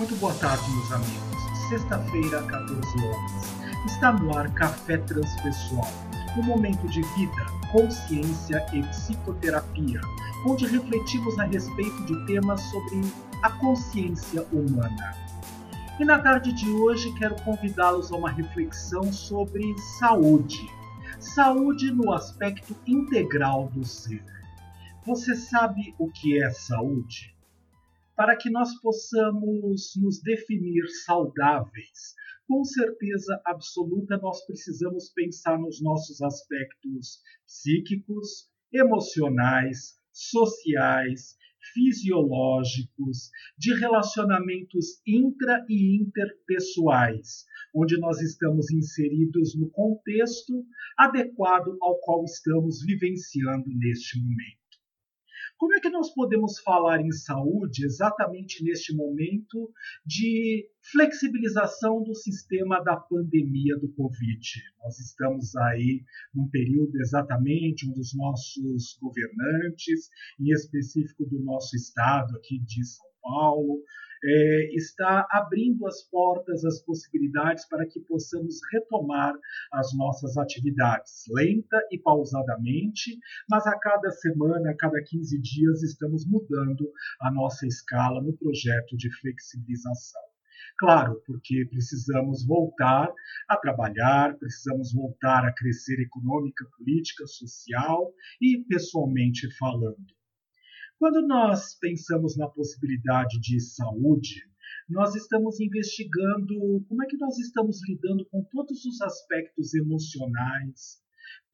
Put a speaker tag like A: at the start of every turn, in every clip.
A: Muito boa tarde, meus amigos. Sexta-feira, 14 horas. Está no ar Café Transpessoal, um momento de vida, consciência e psicoterapia, onde refletimos a respeito de temas sobre a consciência humana. E na tarde de hoje quero convidá-los a uma reflexão sobre saúde. Saúde no aspecto integral do ser. Você sabe o que é saúde? Para que nós possamos nos definir saudáveis, com certeza absoluta nós precisamos pensar nos nossos aspectos psíquicos, emocionais, sociais, fisiológicos, de relacionamentos intra e interpessoais, onde nós estamos inseridos no contexto adequado ao qual estamos vivenciando neste momento. Como é que nós podemos falar em saúde exatamente neste momento de flexibilização do sistema da pandemia do Covid? Nós estamos aí num período exatamente onde os nossos governantes, em específico do nosso estado aqui de São Paulo, é, está abrindo as portas, as possibilidades para que possamos retomar as nossas atividades, lenta e pausadamente, mas a cada semana, a cada 15 dias, estamos mudando a nossa escala no projeto de flexibilização. Claro, porque precisamos voltar a trabalhar, precisamos voltar a crescer econômica, política, social e pessoalmente falando. Quando nós pensamos na possibilidade de saúde, nós estamos investigando como é que nós estamos lidando com todos os aspectos emocionais,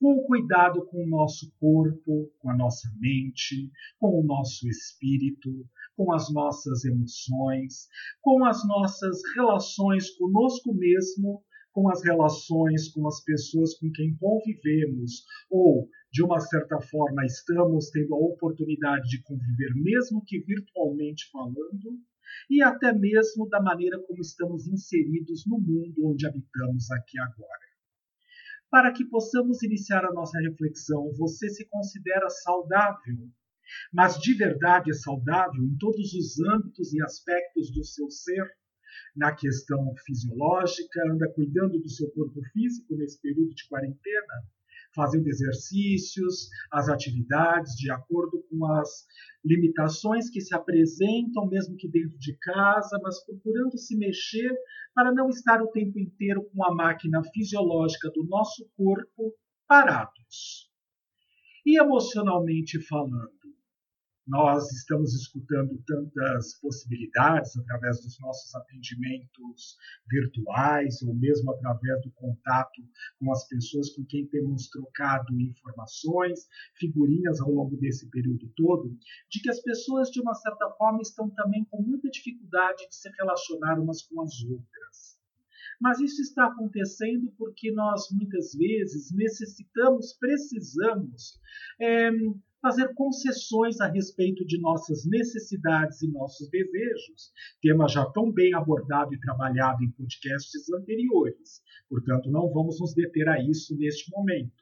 A: com o cuidado com o nosso corpo, com a nossa mente, com o nosso espírito, com as nossas emoções, com as nossas relações conosco mesmo, com as relações com as pessoas com quem convivemos ou de uma certa forma, estamos tendo a oportunidade de conviver, mesmo que virtualmente falando, e até mesmo da maneira como estamos inseridos no mundo onde habitamos aqui agora. Para que possamos iniciar a nossa reflexão, você se considera saudável, mas de verdade é saudável em todos os âmbitos e aspectos do seu ser? Na questão fisiológica, anda cuidando do seu corpo físico nesse período de quarentena? Fazendo exercícios, as atividades de acordo com as limitações que se apresentam, mesmo que dentro de casa, mas procurando se mexer para não estar o tempo inteiro com a máquina fisiológica do nosso corpo parados. E emocionalmente falando, nós estamos escutando tantas possibilidades através dos nossos atendimentos virtuais ou mesmo através do contato com as pessoas com quem temos trocado informações, figurinhas ao longo desse período todo, de que as pessoas de uma certa forma estão também com muita dificuldade de se relacionar umas com as outras. Mas isso está acontecendo porque nós muitas vezes necessitamos, precisamos é, fazer concessões a respeito de nossas necessidades e nossos desejos, tema já tão bem abordado e trabalhado em podcasts anteriores. Portanto, não vamos nos deter a isso neste momento.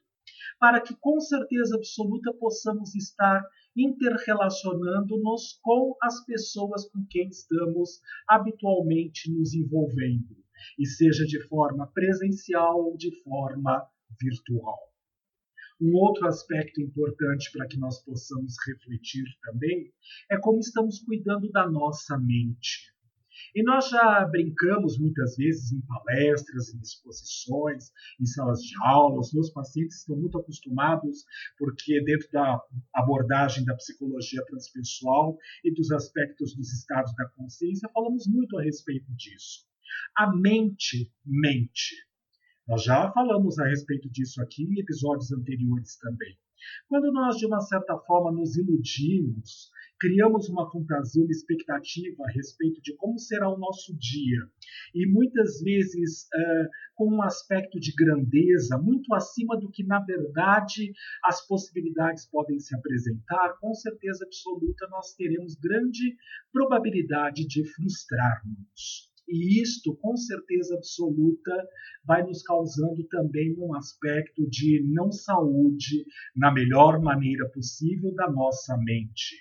A: Para que com certeza absoluta possamos estar interrelacionando-nos com as pessoas com quem estamos habitualmente nos envolvendo, e seja de forma presencial ou de forma virtual. Um outro aspecto importante para que nós possamos refletir também é como estamos cuidando da nossa mente. E nós já brincamos muitas vezes em palestras, em exposições, em salas de aula. Os meus pacientes estão muito acostumados, porque dentro da abordagem da psicologia transpessoal e dos aspectos dos estados da consciência, falamos muito a respeito disso. A mente mente. Nós já falamos a respeito disso aqui em episódios anteriores também. Quando nós, de uma certa forma, nos iludimos, criamos uma fantasia, uma expectativa a respeito de como será o nosso dia, e muitas vezes uh, com um aspecto de grandeza muito acima do que, na verdade, as possibilidades podem se apresentar, com certeza absoluta nós teremos grande probabilidade de frustrarmos. E isto, com certeza absoluta, vai nos causando também um aspecto de não saúde na melhor maneira possível da nossa mente.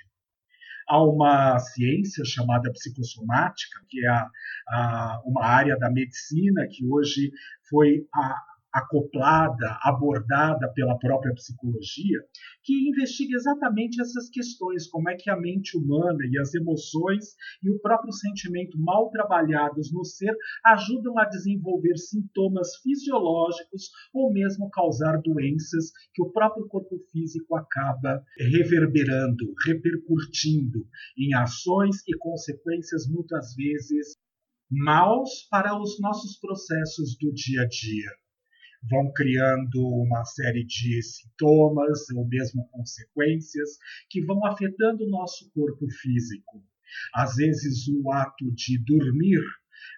A: Há uma ciência chamada psicossomática, que é a, a, uma área da medicina que hoje foi a, acoplada, abordada pela própria psicologia, que investiga exatamente essas questões, como é que a mente humana e as emoções e o próprio sentimento mal trabalhados no ser ajudam a desenvolver sintomas fisiológicos ou mesmo causar doenças que o próprio corpo físico acaba reverberando, repercutindo em ações e consequências muitas vezes maus para os nossos processos do dia a dia vão criando uma série de sintomas ou mesmo consequências que vão afetando o nosso corpo físico. Às vezes, o ato de dormir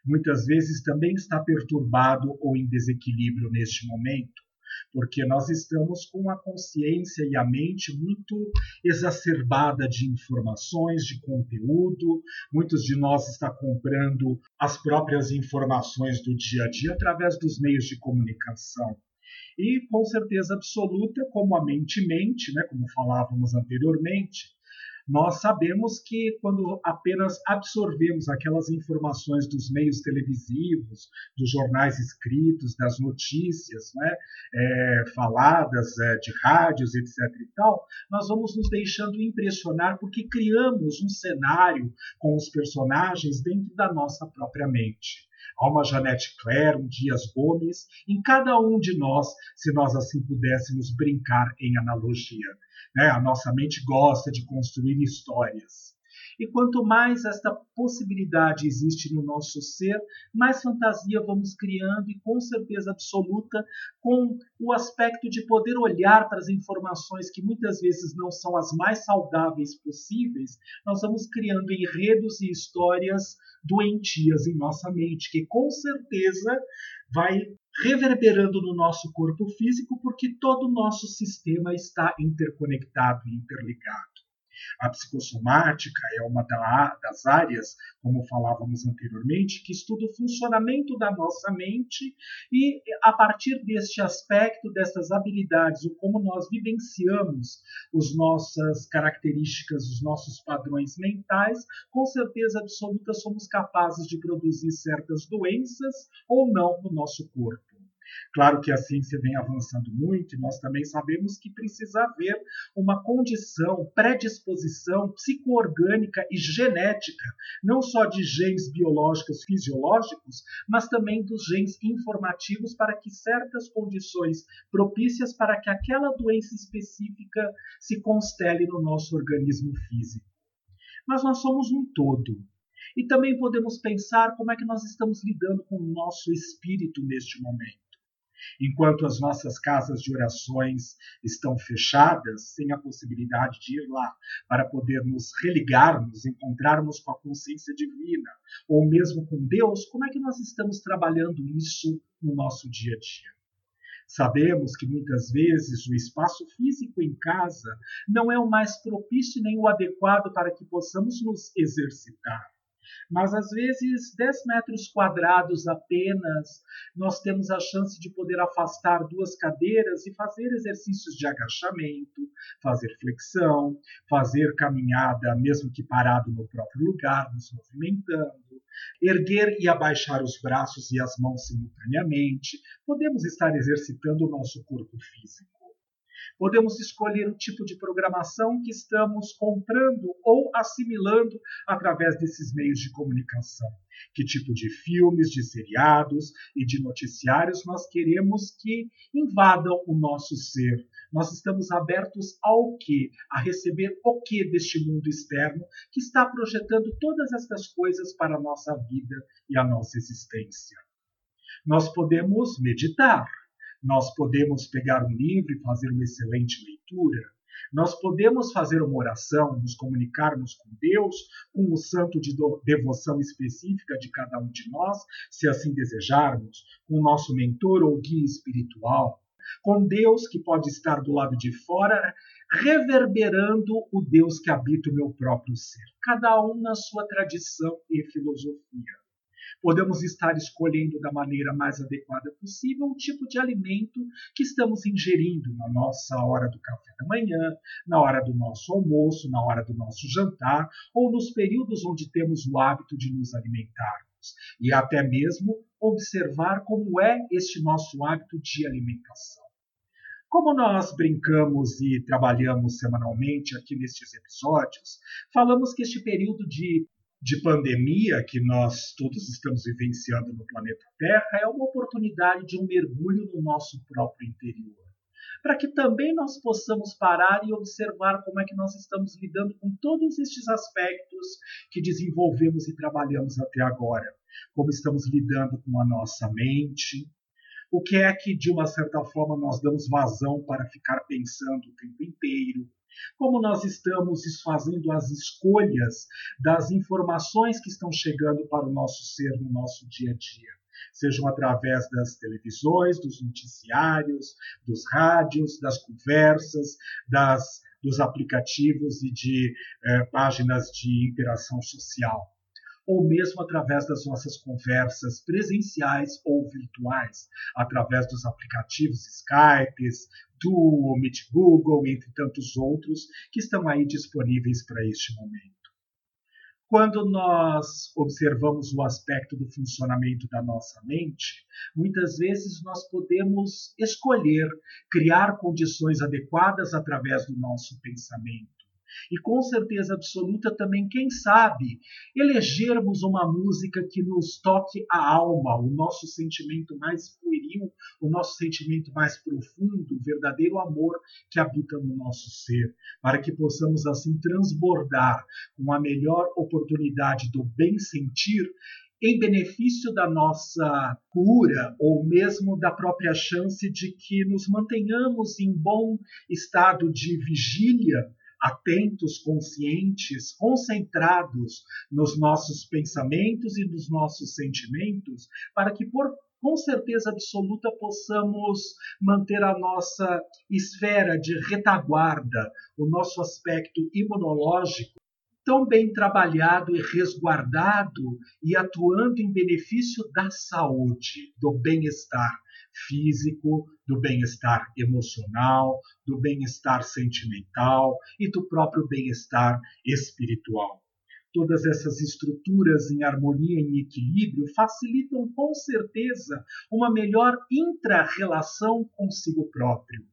A: muitas vezes também está perturbado ou em desequilíbrio neste momento porque nós estamos com a consciência e a mente muito exacerbada de informações, de conteúdo. Muitos de nós está comprando as próprias informações do dia a dia através dos meios de comunicação. E com certeza absoluta, como a mente mente, né, como falávamos anteriormente, nós sabemos que quando apenas absorvemos aquelas informações dos meios televisivos, dos jornais escritos, das notícias né, é, faladas, é, de rádios, etc. e tal, nós vamos nos deixando impressionar porque criamos um cenário com os personagens dentro da nossa própria mente há uma Janete Claire, um Dias Gomes, em cada um de nós, se nós assim pudéssemos brincar em analogia. Né? A nossa mente gosta de construir histórias. E quanto mais esta possibilidade existe no nosso ser, mais fantasia vamos criando e com certeza absoluta com o aspecto de poder olhar para as informações que muitas vezes não são as mais saudáveis possíveis, nós vamos criando enredos e histórias doentias em nossa mente, que com certeza vai reverberando no nosso corpo físico, porque todo o nosso sistema está interconectado e interligado. A psicossomática é uma das áreas, como falávamos anteriormente, que estuda o funcionamento da nossa mente e, a partir deste aspecto, dessas habilidades, o como nós vivenciamos as nossas características, os nossos padrões mentais, com certeza absoluta somos capazes de produzir certas doenças ou não no nosso corpo. Claro que a ciência vem avançando muito e nós também sabemos que precisa haver uma condição, predisposição psicoorgânica e genética, não só de genes biológicos, fisiológicos, mas também dos genes informativos para que certas condições propícias para que aquela doença específica se constele no nosso organismo físico. Mas nós somos um todo. E também podemos pensar como é que nós estamos lidando com o nosso espírito neste momento enquanto as nossas casas de orações estão fechadas, sem a possibilidade de ir lá para poder nos religarmos, encontrarmos com a consciência divina, ou mesmo com Deus, como é que nós estamos trabalhando isso no nosso dia a dia? Sabemos que muitas vezes o espaço físico em casa não é o mais propício nem o adequado para que possamos nos exercitar mas às vezes 10 metros quadrados apenas, nós temos a chance de poder afastar duas cadeiras e fazer exercícios de agachamento, fazer flexão, fazer caminhada, mesmo que parado no próprio lugar, nos movimentando, erguer e abaixar os braços e as mãos simultaneamente. Podemos estar exercitando o nosso corpo físico. Podemos escolher o tipo de programação que estamos comprando ou assimilando através desses meios de comunicação. Que tipo de filmes, de seriados e de noticiários nós queremos que invadam o nosso ser. Nós estamos abertos ao que? A receber o que deste mundo externo que está projetando todas estas coisas para a nossa vida e a nossa existência. Nós podemos meditar, nós podemos pegar um livro e fazer uma excelente leitura. Nós podemos fazer uma oração, nos comunicarmos com Deus, com o santo de devoção específica de cada um de nós, se assim desejarmos, com o nosso mentor ou guia espiritual, com Deus que pode estar do lado de fora, reverberando o Deus que habita o meu próprio ser, cada um na sua tradição e filosofia. Podemos estar escolhendo da maneira mais adequada possível o tipo de alimento que estamos ingerindo na nossa hora do café da manhã, na hora do nosso almoço, na hora do nosso jantar ou nos períodos onde temos o hábito de nos alimentarmos. E até mesmo observar como é este nosso hábito de alimentação. Como nós brincamos e trabalhamos semanalmente aqui nestes episódios, falamos que este período de de pandemia que nós todos estamos vivenciando no planeta Terra é uma oportunidade de um mergulho no nosso próprio interior. Para que também nós possamos parar e observar como é que nós estamos lidando com todos estes aspectos que desenvolvemos e trabalhamos até agora. Como estamos lidando com a nossa mente, o que é que de uma certa forma nós damos vazão para ficar pensando o tempo inteiro, como nós estamos fazendo as escolhas das informações que estão chegando para o nosso ser no nosso dia a dia, sejam através das televisões, dos noticiários, dos rádios, das conversas, das, dos aplicativos e de eh, páginas de interação social ou mesmo através das nossas conversas presenciais ou virtuais, através dos aplicativos Skype, do Meet Google, entre tantos outros que estão aí disponíveis para este momento. Quando nós observamos o aspecto do funcionamento da nossa mente, muitas vezes nós podemos escolher criar condições adequadas através do nosso pensamento e com certeza absoluta também, quem sabe, elegermos uma música que nos toque a alma, o nosso sentimento mais pueril, o nosso sentimento mais profundo, o verdadeiro amor que habita no nosso ser, para que possamos assim transbordar com a melhor oportunidade do bem sentir em benefício da nossa cura ou mesmo da própria chance de que nos mantenhamos em bom estado de vigília atentos, conscientes, concentrados nos nossos pensamentos e nos nossos sentimentos, para que por com certeza absoluta possamos manter a nossa esfera de retaguarda, o nosso aspecto imunológico tão bem trabalhado e resguardado e atuando em benefício da saúde, do bem-estar físico, do bem-estar emocional, do bem-estar sentimental e do próprio bem-estar espiritual. Todas essas estruturas em harmonia e equilíbrio facilitam com certeza uma melhor intra-relação consigo próprio,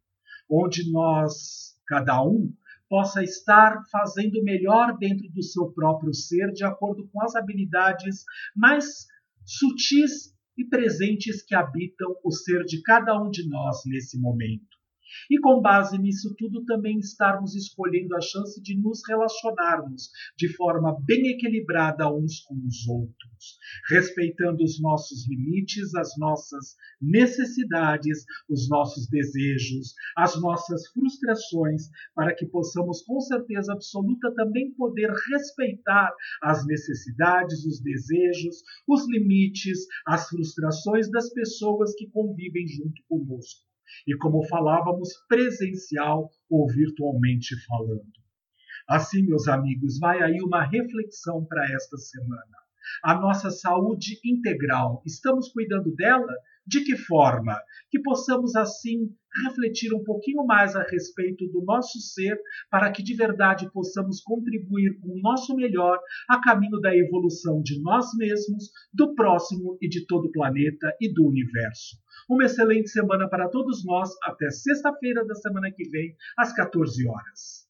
A: onde nós, cada um, possa estar fazendo melhor dentro do seu próprio ser, de acordo com as habilidades mais sutis e presentes que habitam o ser de cada um de nós nesse momento. E com base nisso tudo, também estarmos escolhendo a chance de nos relacionarmos de forma bem equilibrada uns com os outros, respeitando os nossos limites, as nossas necessidades, os nossos desejos, as nossas frustrações, para que possamos, com certeza absoluta, também poder respeitar as necessidades, os desejos, os limites, as frustrações das pessoas que convivem junto conosco e, como falávamos, presencial ou virtualmente falando. Assim, meus amigos, vai aí uma reflexão para esta semana. A nossa saúde integral, estamos cuidando dela? De que forma? Que possamos assim refletir um pouquinho mais a respeito do nosso ser, para que de verdade possamos contribuir com o nosso melhor a caminho da evolução de nós mesmos, do próximo e de todo o planeta e do universo. Uma excelente semana para todos nós. Até sexta-feira da semana que vem, às 14 horas.